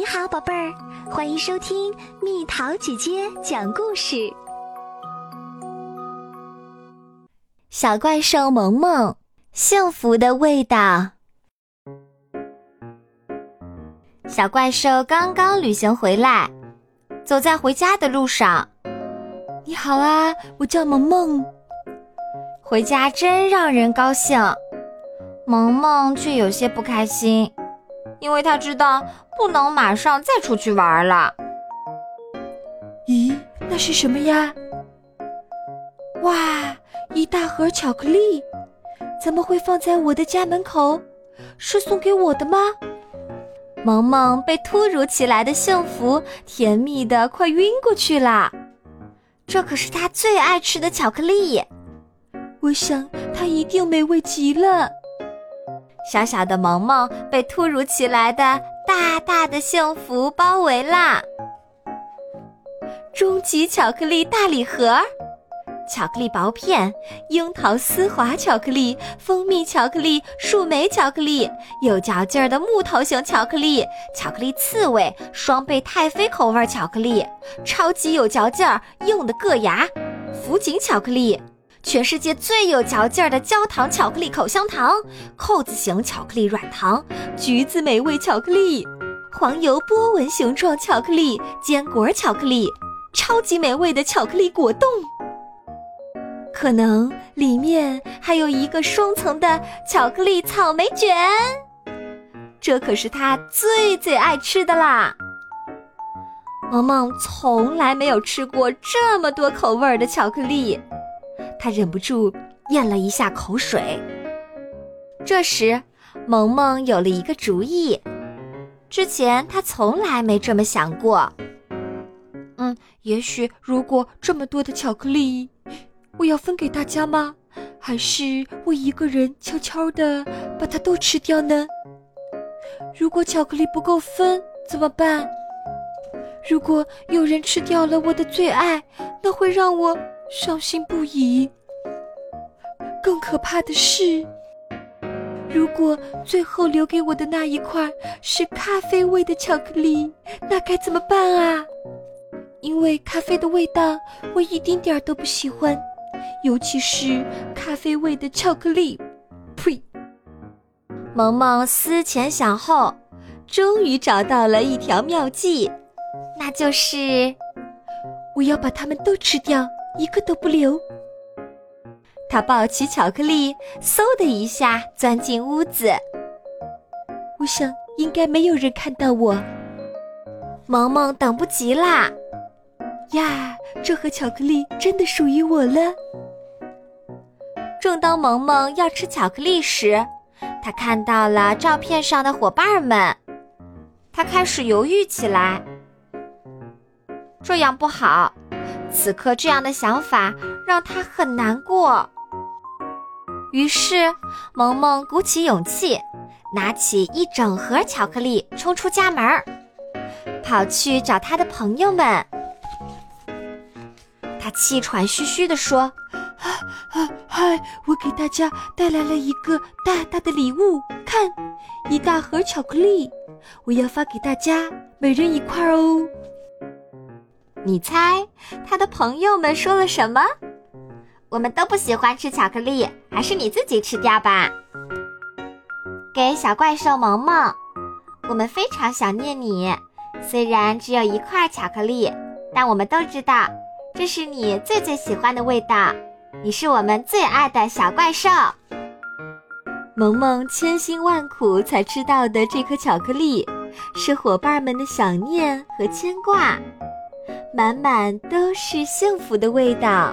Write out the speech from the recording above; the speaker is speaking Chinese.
你好，宝贝儿，欢迎收听蜜桃姐姐讲故事。小怪兽萌萌，幸福的味道。小怪兽刚刚旅行回来，走在回家的路上。你好啊，我叫萌萌。回家真让人高兴，萌萌却有些不开心。因为他知道不能马上再出去玩了。咦，那是什么呀？哇，一大盒巧克力，怎么会放在我的家门口？是送给我的吗？萌萌被突如其来的幸福甜蜜的快晕过去了。这可是他最爱吃的巧克力，我想它一定美味极了。小小的萌萌被突如其来的大大的幸福包围啦。终极巧克力大礼盒，巧克力薄片、樱桃丝滑巧克力、蜂蜜巧克力、树莓巧克力、有嚼劲儿的木头型巧克力、巧克力刺猬、双倍太妃口味巧克力、超级有嚼劲儿、硬的硌牙、福锦巧克力。全世界最有嚼劲儿的焦糖巧克力口香糖，扣子型巧克力软糖，橘子美味巧克力，黄油波纹形状巧克力，坚果巧克力，超级美味的巧克力果冻。可能里面还有一个双层的巧克力草莓卷，这可是他最最爱吃的啦。萌萌从来没有吃过这么多口味儿的巧克力。他忍不住咽了一下口水。这时，萌萌有了一个主意，之前他从来没这么想过。嗯，也许如果这么多的巧克力，我要分给大家吗？还是我一个人悄悄的把它都吃掉呢？如果巧克力不够分怎么办？如果有人吃掉了我的最爱，那会让我……伤心不已。更可怕的是，如果最后留给我的那一块是咖啡味的巧克力，那该怎么办啊？因为咖啡的味道我一丁点儿都不喜欢，尤其是咖啡味的巧克力。呸！萌萌思前想后，终于找到了一条妙计，那就是我要把它们都吃掉。一个都不留。他抱起巧克力，嗖的一下钻进屋子。我想应该没有人看到我。萌萌等不及啦！呀，这盒巧克力真的属于我了。正当萌萌要吃巧克力时，他看到了照片上的伙伴们，他开始犹豫起来。这样不好。此刻这样的想法让他很难过。于是，萌萌鼓起勇气，拿起一整盒巧克力，冲出家门，跑去找他的朋友们。他气喘吁吁地说：“嗨，我给大家带来了一个大大的礼物，看，一大盒巧克力，我要发给大家，每人一块哦。”你猜他的朋友们说了什么？我们都不喜欢吃巧克力，还是你自己吃掉吧。给小怪兽萌萌，我们非常想念你。虽然只有一块巧克力，但我们都知道这是你最最喜欢的味道。你是我们最爱的小怪兽。萌萌千辛万苦才吃到的这颗巧克力，是伙伴们的想念和牵挂。满满都是幸福的味道。